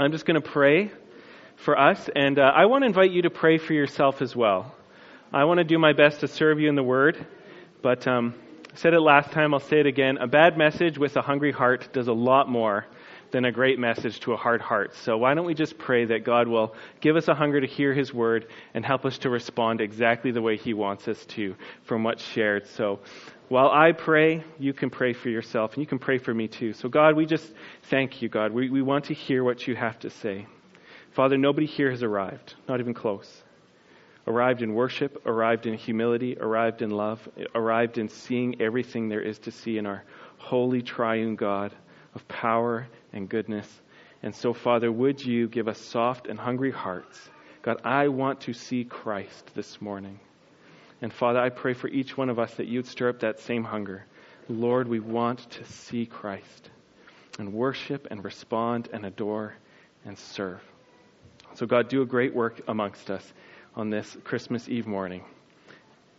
I'm just going to pray for us, and uh, I want to invite you to pray for yourself as well. I want to do my best to serve you in the Word, but um, I said it last time, I'll say it again. A bad message with a hungry heart does a lot more than a great message to a hard heart. So why don't we just pray that God will give us a hunger to hear His Word and help us to respond exactly the way He wants us to from what's shared. So while I pray, you can pray for yourself, and you can pray for me too. So, God, we just thank you, God. We, we want to hear what you have to say. Father, nobody here has arrived, not even close. Arrived in worship, arrived in humility, arrived in love, arrived in seeing everything there is to see in our holy triune God of power and goodness. And so, Father, would you give us soft and hungry hearts? God, I want to see Christ this morning. And Father, I pray for each one of us that you'd stir up that same hunger. Lord, we want to see Christ and worship and respond and adore and serve. So, God, do a great work amongst us on this Christmas Eve morning.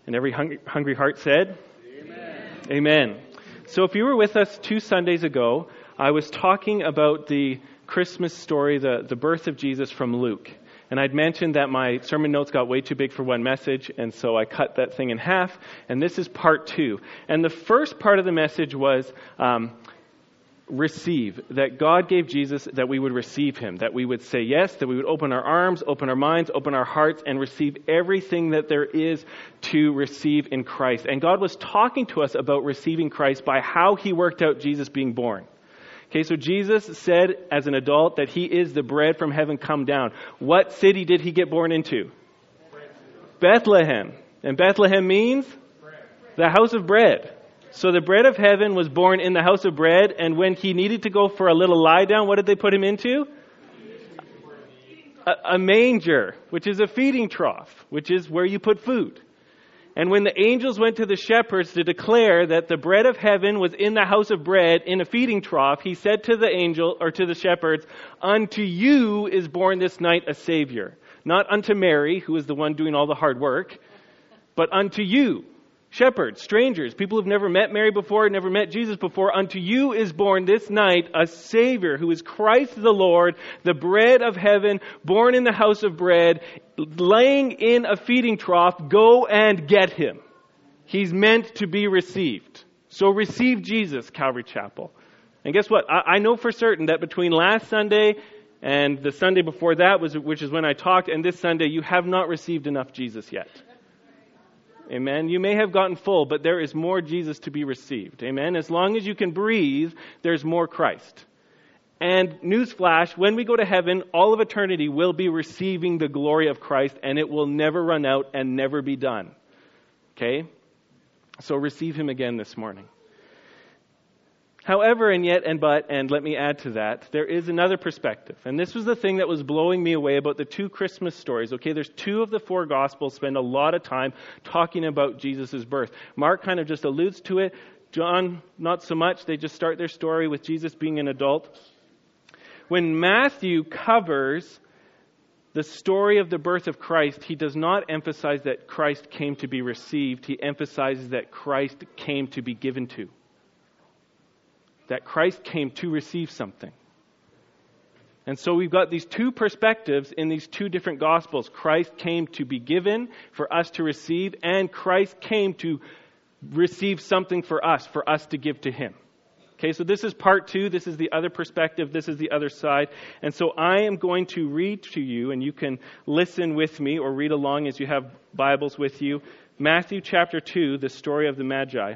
And every hungry, hungry heart said, Amen. Amen. So, if you were with us two Sundays ago, I was talking about the Christmas story, the, the birth of Jesus from Luke. And I'd mentioned that my sermon notes got way too big for one message, and so I cut that thing in half. And this is part two. And the first part of the message was um, receive, that God gave Jesus that we would receive him, that we would say yes, that we would open our arms, open our minds, open our hearts, and receive everything that there is to receive in Christ. And God was talking to us about receiving Christ by how he worked out Jesus being born. Okay, so Jesus said as an adult that he is the bread from heaven come down. What city did he get born into? Bethlehem. And Bethlehem means the house of bread. So the bread of heaven was born in the house of bread, and when he needed to go for a little lie down, what did they put him into? A, a manger, which is a feeding trough, which is where you put food. And when the angels went to the shepherds to declare that the bread of heaven was in the house of bread in a feeding trough, he said to the angel or to the shepherds, Unto you is born this night a Savior. Not unto Mary, who is the one doing all the hard work, but unto you. Shepherds, strangers, people who've never met Mary before, never met Jesus before, unto you is born this night a Savior who is Christ the Lord, the bread of heaven, born in the house of bread, laying in a feeding trough. Go and get him. He's meant to be received. So receive Jesus, Calvary Chapel. And guess what? I, I know for certain that between last Sunday and the Sunday before that, was, which is when I talked, and this Sunday, you have not received enough Jesus yet. Amen. You may have gotten full, but there is more Jesus to be received. Amen. As long as you can breathe, there's more Christ. And newsflash, when we go to heaven, all of eternity will be receiving the glory of Christ, and it will never run out and never be done. Okay? So receive him again this morning. However, and yet, and but, and let me add to that, there is another perspective. And this was the thing that was blowing me away about the two Christmas stories. Okay, there's two of the four Gospels spend a lot of time talking about Jesus' birth. Mark kind of just alludes to it. John, not so much. They just start their story with Jesus being an adult. When Matthew covers the story of the birth of Christ, he does not emphasize that Christ came to be received. He emphasizes that Christ came to be given to that Christ came to receive something. And so we've got these two perspectives in these two different gospels. Christ came to be given for us to receive, and Christ came to receive something for us, for us to give to him. Okay, so this is part two. This is the other perspective. This is the other side. And so I am going to read to you, and you can listen with me or read along as you have Bibles with you. Matthew chapter 2, the story of the Magi.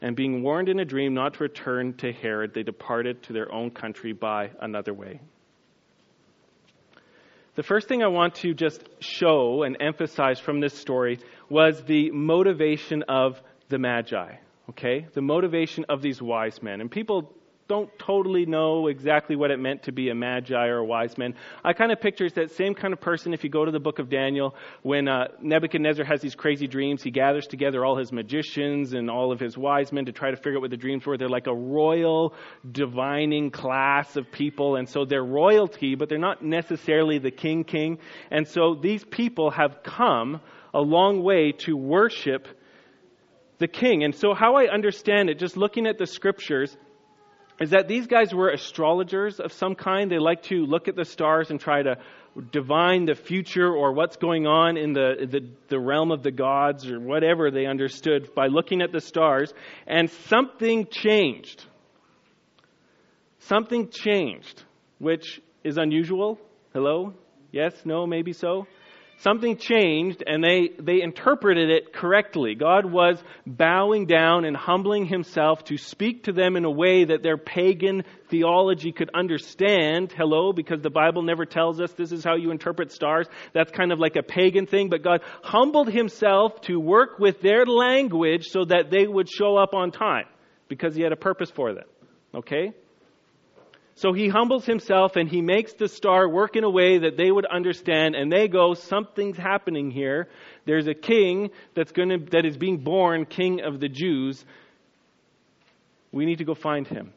And being warned in a dream not to return to Herod, they departed to their own country by another way. The first thing I want to just show and emphasize from this story was the motivation of the Magi. Okay? The motivation of these wise men. And people don't totally know exactly what it meant to be a magi or a wise man. I kind of picture it's that same kind of person if you go to the book of Daniel when uh, Nebuchadnezzar has these crazy dreams. He gathers together all his magicians and all of his wise men to try to figure out what the dreams were. They're like a royal divining class of people, and so they're royalty, but they're not necessarily the king king. And so these people have come a long way to worship the king. And so how I understand it, just looking at the scriptures, is that these guys were astrologers of some kind. They like to look at the stars and try to divine the future or what's going on in the, the, the, realm of the gods or whatever they understood by looking at the stars. And something changed. Something changed, which is unusual. Hello? Yes? No? Maybe so? Something changed and they, they interpreted it correctly. God was bowing down and humbling himself to speak to them in a way that their pagan theology could understand. Hello, because the Bible never tells us this is how you interpret stars. That's kind of like a pagan thing, but God humbled himself to work with their language so that they would show up on time because he had a purpose for them. Okay? So he humbles himself and he makes the star work in a way that they would understand and they go, something's happening here. There's a king that's going to, that is being born king of the Jews. We need to go find him.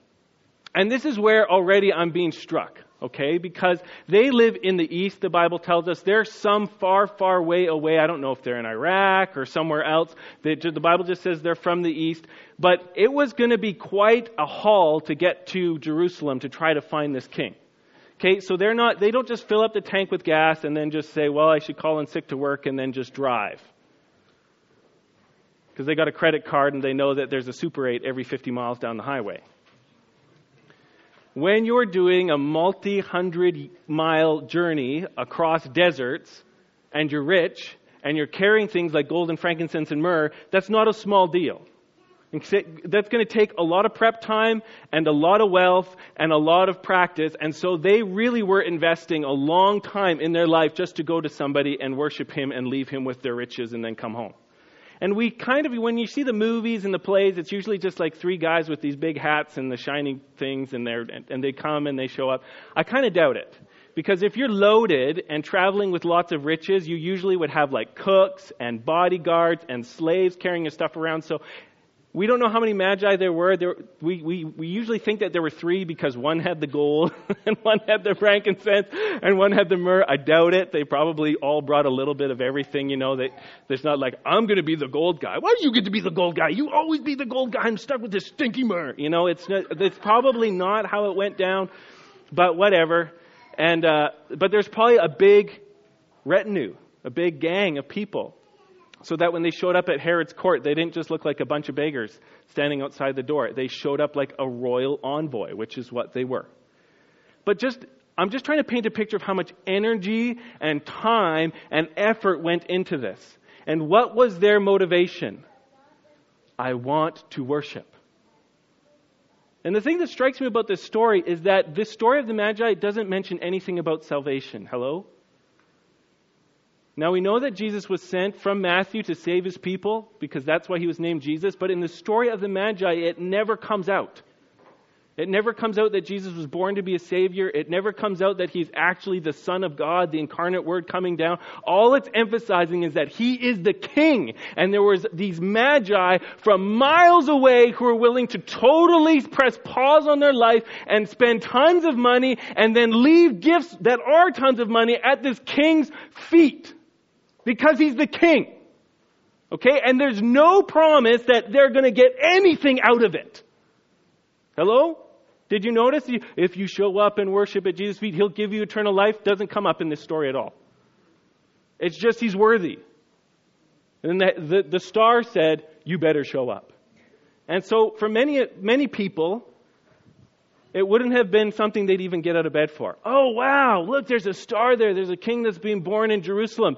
And this is where already I'm being struck okay? Because they live in the east, the Bible tells us. They're some far, far way away. I don't know if they're in Iraq or somewhere else. The Bible just says they're from the east. But it was going to be quite a haul to get to Jerusalem to try to find this king. Okay, so they're not, they don't just fill up the tank with gas and then just say, well, I should call in sick to work and then just drive. Because they got a credit card and they know that there's a Super 8 every 50 miles down the highway when you're doing a multi hundred mile journey across deserts and you're rich and you're carrying things like gold and frankincense and myrrh, that's not a small deal. That's going to take a lot of prep time and a lot of wealth and a lot of practice. And so they really were investing a long time in their life just to go to somebody and worship him and leave him with their riches and then come home. And we kind of, when you see the movies and the plays, it's usually just like three guys with these big hats and the shiny things, and, they're, and they come and they show up. I kind of doubt it. Because if you're loaded and traveling with lots of riches, you usually would have like cooks and bodyguards and slaves carrying your stuff around. So we don't know how many magi there were. There, we, we, we usually think that there were three because one had the gold and one had the frankincense and one had the myrrh. I doubt it. They probably all brought a little bit of everything, you know. There's not like, I'm going to be the gold guy. Why do you get to be the gold guy? You always be the gold guy. I'm stuck with this stinky myrrh. You know, it's, not, it's probably not how it went down, but whatever. And, uh, but there's probably a big retinue, a big gang of people so that when they showed up at Herod's court, they didn't just look like a bunch of beggars standing outside the door. They showed up like a royal envoy, which is what they were. But just, I'm just trying to paint a picture of how much energy and time and effort went into this. And what was their motivation? I want to worship. And the thing that strikes me about this story is that this story of the Magi doesn't mention anything about salvation. Hello? Now we know that Jesus was sent from Matthew to save his people because that's why he was named Jesus, but in the story of the Magi, it never comes out. It never comes out that Jesus was born to be a savior. It never comes out that he's actually the Son of God, the incarnate Word coming down. All it's emphasizing is that he is the King. And there was these magi from miles away who were willing to totally press pause on their life and spend tons of money and then leave gifts that are tons of money at this King's feet. Because he's the King. Okay? And there's no promise that they're going to get anything out of it. Hello? Did you notice? If you show up and worship at Jesus' feet, He'll give you eternal life. Doesn't come up in this story at all. It's just He's worthy. And the, the, the star said, You better show up. And so, for many, many people, it wouldn't have been something they'd even get out of bed for. Oh, wow, look, there's a star there. There's a king that's being born in Jerusalem.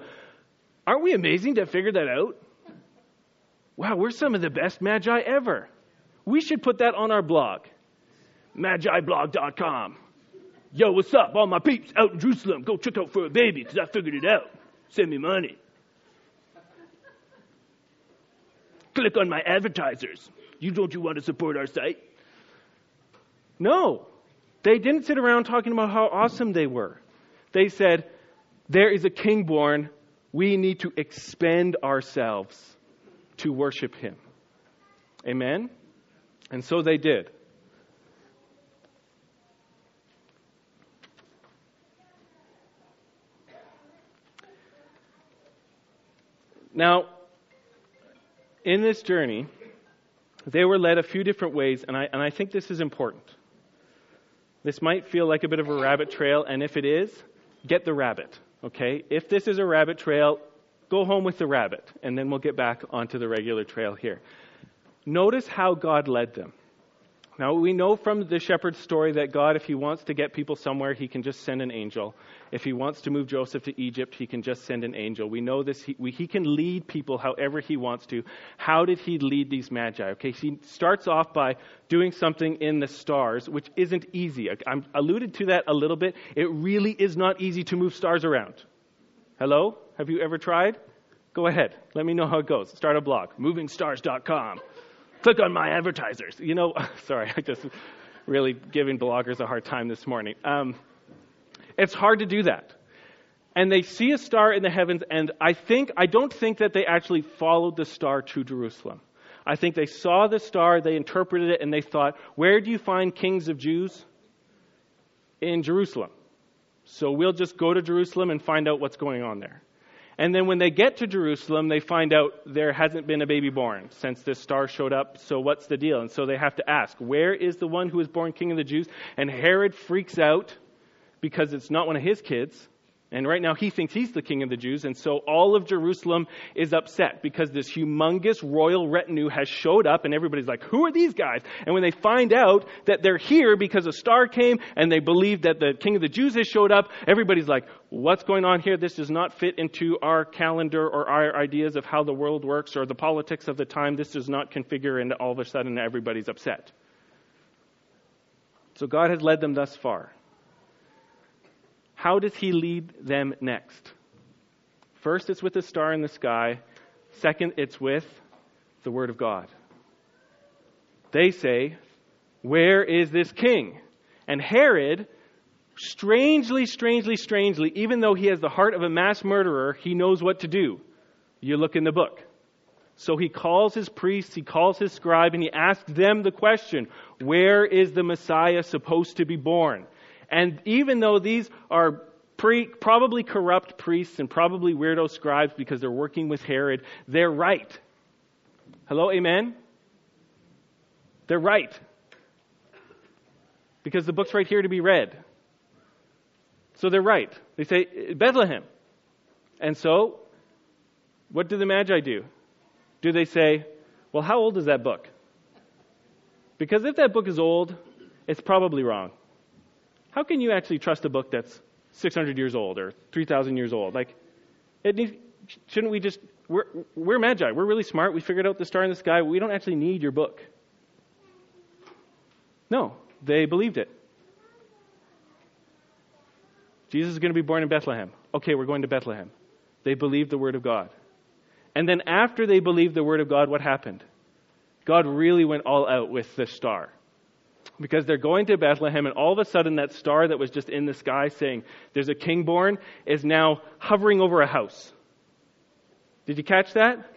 Aren't we amazing to figure that out? Wow, we're some of the best magi ever. We should put that on our blog, magiblog.com. Yo, what's up? All my peeps out in Jerusalem, go check out for a baby because I figured it out. Send me money. Click on my advertisers. You don't you want to support our site? No. They didn't sit around talking about how awesome they were. They said, There is a king born. We need to expend ourselves to worship him. Amen? And so they did. Now, in this journey, they were led a few different ways, and I, and I think this is important. This might feel like a bit of a rabbit trail, and if it is, get the rabbit, okay? If this is a rabbit trail, go home with the rabbit, and then we'll get back onto the regular trail here. Notice how God led them. Now, we know from the shepherd's story that God, if he wants to get people somewhere, he can just send an angel. If he wants to move Joseph to Egypt, he can just send an angel. We know this. He, we, he can lead people however he wants to. How did he lead these magi? Okay, he starts off by doing something in the stars, which isn't easy. I alluded to that a little bit. It really is not easy to move stars around. Hello? Have you ever tried? Go ahead. Let me know how it goes. Start a blog. MovingStars.com click on my advertisers. You know, sorry, I just really giving bloggers a hard time this morning. Um, it's hard to do that. And they see a star in the heavens, and I think, I don't think that they actually followed the star to Jerusalem. I think they saw the star, they interpreted it, and they thought, where do you find kings of Jews? In Jerusalem. So we'll just go to Jerusalem and find out what's going on there. And then when they get to Jerusalem, they find out there hasn't been a baby born since this star showed up. So what's the deal? And so they have to ask, where is the one who was born king of the Jews? And Herod freaks out because it's not one of his kids. And right now he thinks he's the king of the Jews. And so all of Jerusalem is upset because this humongous royal retinue has showed up and everybody's like, who are these guys? And when they find out that they're here because a star came and they believe that the king of the Jews has showed up, everybody's like, what's going on here? This does not fit into our calendar or our ideas of how the world works or the politics of the time. This does not configure and all of a sudden everybody's upset. So God has led them thus far. How does he lead them next? First, it's with the star in the sky. Second, it's with the Word of God. They say, Where is this king? And Herod, strangely, strangely, strangely, even though he has the heart of a mass murderer, he knows what to do. You look in the book. So he calls his priests, he calls his scribe, and he asks them the question Where is the Messiah supposed to be born? And even though these are pre, probably corrupt priests and probably weirdo scribes because they're working with Herod, they're right. Hello, amen? They're right. Because the book's right here to be read. So they're right. They say, Bethlehem. And so, what do the Magi do? Do they say, well, how old is that book? Because if that book is old, it's probably wrong how can you actually trust a book that's 600 years old or 3,000 years old? Like, needs, shouldn't we just, we're, we're magi. We're really smart. We figured out the star in the sky. We don't actually need your book. No, they believed it. Jesus is going to be born in Bethlehem. Okay, we're going to Bethlehem. They believed the Word of God. And then after they believed the Word of God, what happened? God really went all out with the star. Because they're going to Bethlehem, and all of a sudden, that star that was just in the sky saying, There's a king born, is now hovering over a house. Did you catch that?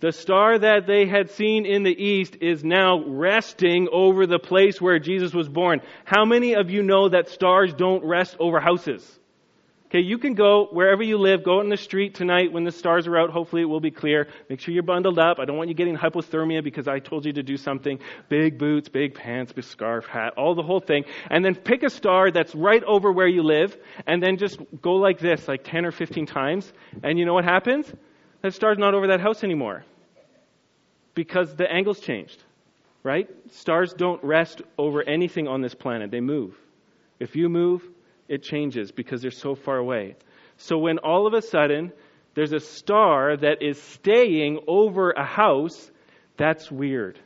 The star that they had seen in the east is now resting over the place where Jesus was born. How many of you know that stars don't rest over houses? Okay, you can go wherever you live, go out in the street tonight when the stars are out. Hopefully it will be clear. Make sure you're bundled up. I don't want you getting hypothermia because I told you to do something. Big boots, big pants, big scarf, hat, all the whole thing. And then pick a star that's right over where you live and then just go like this, like 10 or 15 times. And you know what happens? That star's not over that house anymore. Because the angle's changed. Right? Stars don't rest over anything on this planet. They move. If you move, it changes because they're so far away. So when all of a sudden there's a star that is staying over a house, that's weird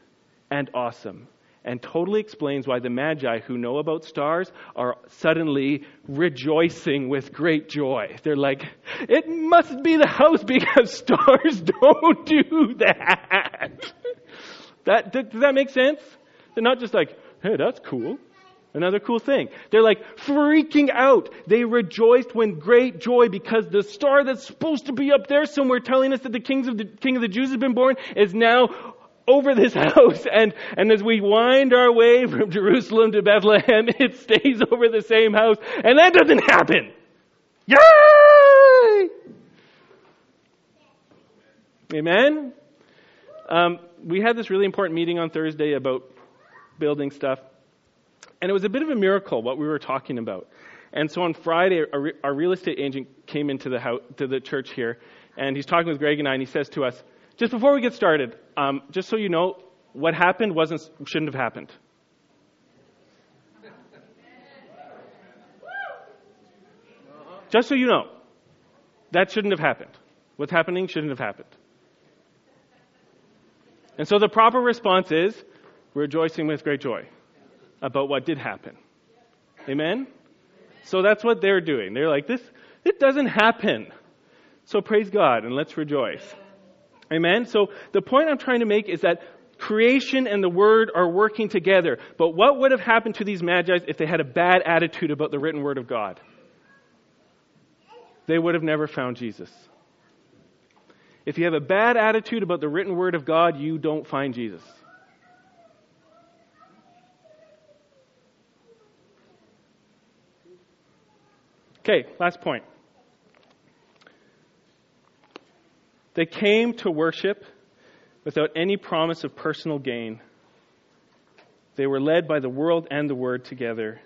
and awesome and totally explains why the Magi who know about stars are suddenly rejoicing with great joy. They're like, it must be the house because stars don't do that. that does that make sense? They're not just like, hey, that's cool. Another cool thing. They're like freaking out. They rejoiced when great joy because the star that's supposed to be up there somewhere telling us that the, kings of the king of the Jews has been born is now over this house. And, and as we wind our way from Jerusalem to Bethlehem, it stays over the same house. And that doesn't happen. Yay! Amen? Um, we had this really important meeting on Thursday about building stuff. And it was a bit of a miracle what we were talking about. And so on Friday, our, our real estate agent came into the house, to the church here, and he's talking with Greg and I, and he says to us, just before we get started, um, just so you know, what happened wasn't shouldn't have happened. Just so you know, that shouldn't have happened. What's happening shouldn't have happened. And so the proper response is rejoicing with great joy about what did happen. Amen? So that's what they're doing. They're like, this, it doesn't happen. So praise God and let's rejoice. Amen? So the point I'm trying to make is that creation and the word are working together. But what would have happened to these magi if they had a bad attitude about the written word of God? They would have never found Jesus. If you have a bad attitude about the written word of God, you don't find Jesus. Okay, last point. They came to worship without any promise of personal gain. They were led by the world and the word together.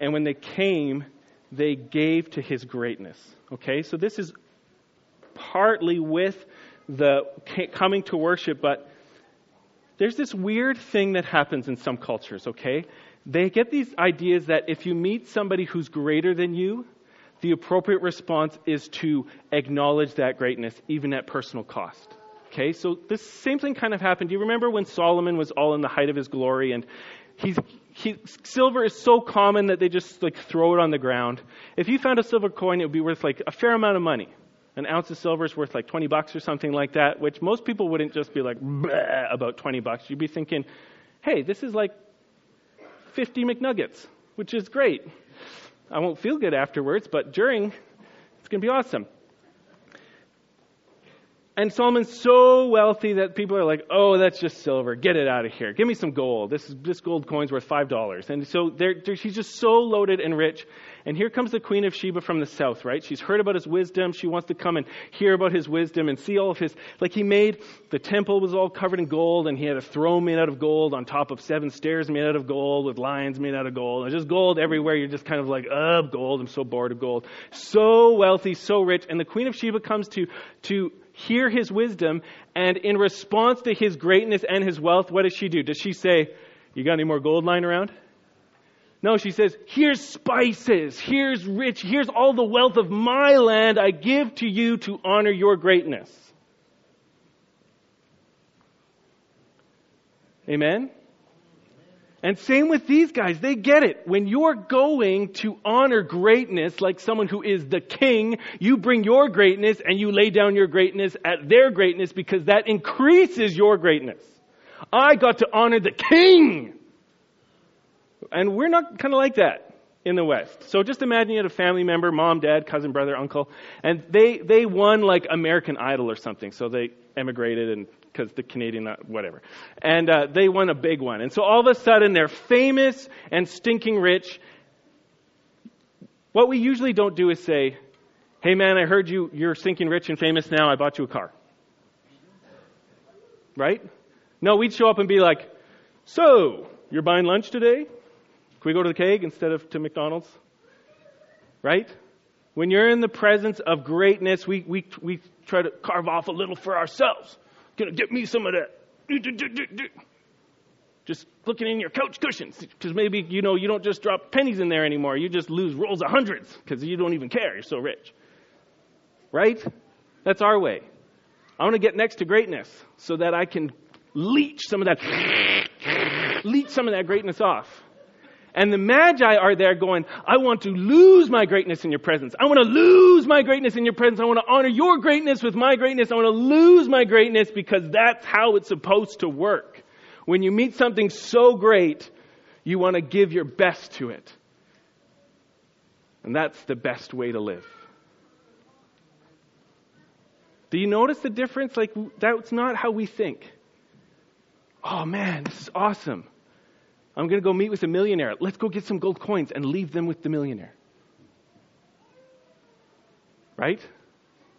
And when they came, they gave to his greatness. Okay, so this is partly with the coming to worship, but there's this weird thing that happens in some cultures, okay? They get these ideas that if you meet somebody who's greater than you, the appropriate response is to acknowledge that greatness, even at personal cost. Okay, so this same thing kind of happened. Do you remember when Solomon was all in the height of his glory and he's, he, silver is so common that they just like throw it on the ground. If you found a silver coin, it would be worth like a fair amount of money. An ounce of silver is worth like 20 bucks or something like that, which most people wouldn't just be like about 20 bucks. You'd be thinking, hey, this is like 50 McNuggets, which is great. I won't feel good afterwards, but during, it's going to be awesome. And Solomon's so wealthy that people are like, oh, that's just silver. Get it out of here. Give me some gold. This, this gold coin's worth $5. And so they're, they're, she's just so loaded and rich. And here comes the Queen of Sheba from the south, right? She's heard about his wisdom. She wants to come and hear about his wisdom and see all of his, like he made, the temple was all covered in gold and he had a throne made out of gold on top of seven stairs made out of gold with lions made out of gold. And just gold everywhere. You're just kind of like, oh, gold. I'm so bored of gold. So wealthy, so rich. And the Queen of Sheba comes to, to, hear his wisdom, and in response to his greatness and his wealth, what does she do? Does she say, You got any more gold lying around? No, she says, Here's spices, here's rich, here's all the wealth of my land I give to you to honor your greatness. Amen? And same with these guys. They get it. When you're going to honor greatness like someone who is the king, you bring your greatness and you lay down your greatness at their greatness because that increases your greatness. I got to honor the king. And we're not kind of like that in the West. So just imagine you had a family member, mom, dad, cousin, brother, uncle, and they, they won like American Idol or something. So they emigrated and because the Canadian, uh, whatever. And uh, they won a big one. And so all of a sudden they're famous and stinking rich. What we usually don't do is say, hey man, I heard you, you're stinking rich and famous now, I bought you a car. Right? No, we'd show up and be like, so, you're buying lunch today? We go to the keg instead of to McDonald's? Right? When you're in the presence of greatness, we, we, we try to carve off a little for ourselves. Gonna get me some of that. Just looking in your couch cushions, because maybe, you know, you don't just drop pennies in there anymore. You just lose rolls of hundreds, because you don't even care. You're so rich. Right? That's our way. I want to get next to greatness so that I can leech some of that, leech some of that greatness off. And the Magi are there going, I want to lose my greatness in your presence. I want to lose my greatness in your presence. I want to honor your greatness with my greatness. I want to lose my greatness because that's how it's supposed to work. When you meet something so great, you want to give your best to it. And that's the best way to live. Do you notice the difference? Like, that's not how we think. Oh man, this is awesome. I'm going to go meet with a millionaire. Let's go get some gold coins and leave them with the millionaire. Right?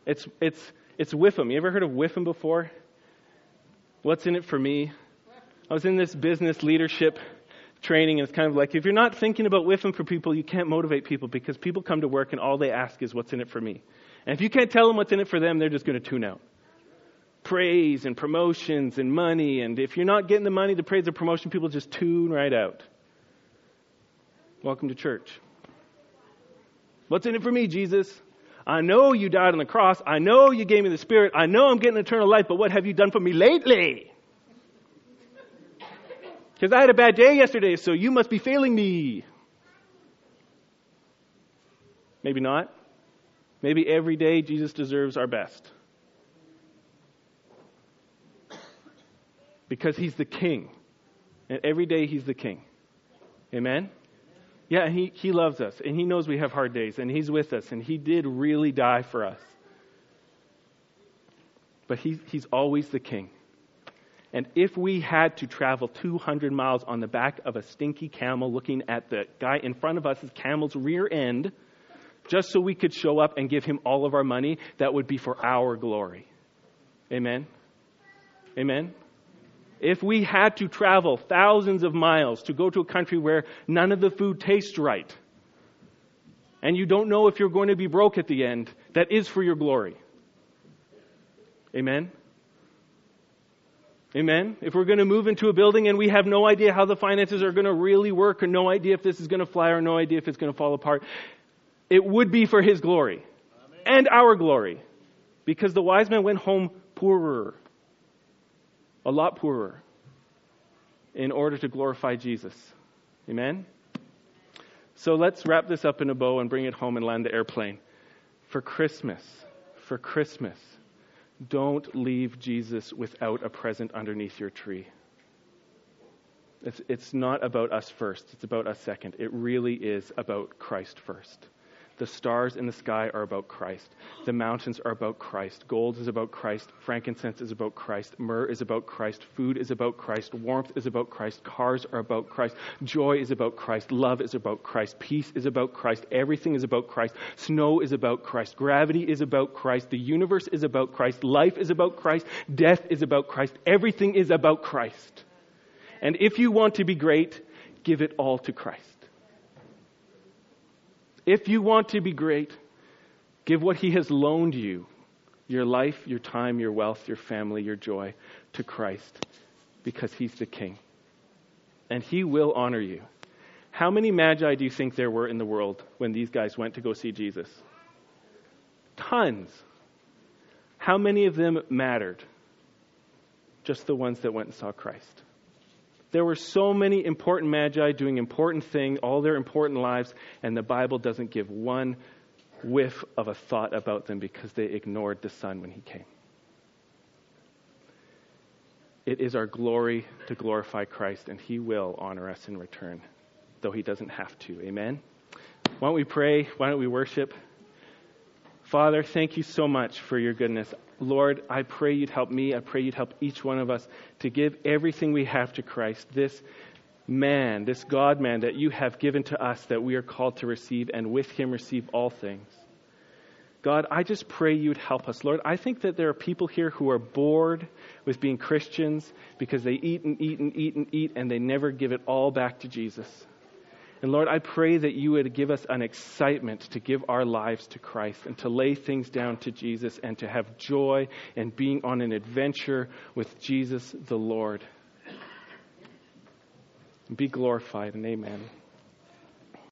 It's, it's, it's WIFM. You ever heard of WIFM before? What's in it for me? I was in this business leadership training, and it's kind of like if you're not thinking about WIFM for people, you can't motivate people because people come to work and all they ask is, What's in it for me? And if you can't tell them what's in it for them, they're just going to tune out praise and promotions and money. And if you're not getting the money, the praise, or promotion, people just tune right out. Welcome to church. What's in it for me, Jesus? I know you died on the cross. I know you gave me the Spirit. I know I'm getting eternal life, but what have you done for me lately? Because I had a bad day yesterday, so you must be failing me. Maybe not. Maybe every day Jesus deserves our best. Because he's the king. And every day he's the king. Amen? Yeah, he, he loves us, and he knows we have hard days, and he's with us, and he did really die for us. But he, he's always the king. And if we had to travel 200 miles on the back of a stinky camel looking at the guy in front of us' his camel's rear end, just so we could show up and give him all of our money, that would be for our glory. Amen? Amen? If we had to travel thousands of miles to go to a country where none of the food tastes right, and you don't know if you're going to be broke at the end, that is for your glory. Amen? Amen? If we're going to move into a building and we have no idea how the finances are going to really work, or no idea if this is going to fly, or no idea if it's going to fall apart, it would be for His glory Amen. and our glory. Because the wise men went home poorer a lot poorer in order to glorify Jesus. Amen? So let's wrap this up in a bow and bring it home and land the airplane. For Christmas, for Christmas, don't leave Jesus without a present underneath your tree. It's, it's not about us first, it's about us second. It really is about Christ first. The stars in the sky are about Christ. The mountains are about Christ. Gold is about Christ. Frankincense is about Christ. Myrrh is about Christ. Food is about Christ. Warmth is about Christ. Cars are about Christ. Joy is about Christ. Love is about Christ. Peace is about Christ. Everything is about Christ. Snow is about Christ. Gravity is about Christ. The universe is about Christ. Life is about Christ. Death is about Christ. Everything is about Christ. And if you want to be great, give it all to Christ. If you want to be great, give what He has loaned you your life, your time, your wealth, your family, your joy to Christ because He's the King. And He will honor you. How many magi do you think there were in the world when these guys went to go see Jesus? Tons. How many of them mattered? Just the ones that went and saw Christ. There were so many important magi doing important things, all their important lives, and the Bible doesn't give one whiff of a thought about them because they ignored the Son when he came. It is our glory to glorify Christ, and he will honor us in return. though he doesn't have to. Amen? Why don't we pray? Why don't we worship? Father, thank you so much for your goodness. Lord, I pray you'd help me. I pray you'd help each one of us to give everything we have to Christ, this man, this God man that you have given to us that we are called to receive, and with him receive all things. God, I just pray you'd help us. Lord, I think that there are people here who are bored with being Christians because they eat and eat and eat and eat and they never give it all back to Jesus. And Lord, I pray that you would give us an excitement to give our lives to Christ and to lay things down to Jesus and to have joy in being on an adventure with Jesus the Lord. Be glorified and amen.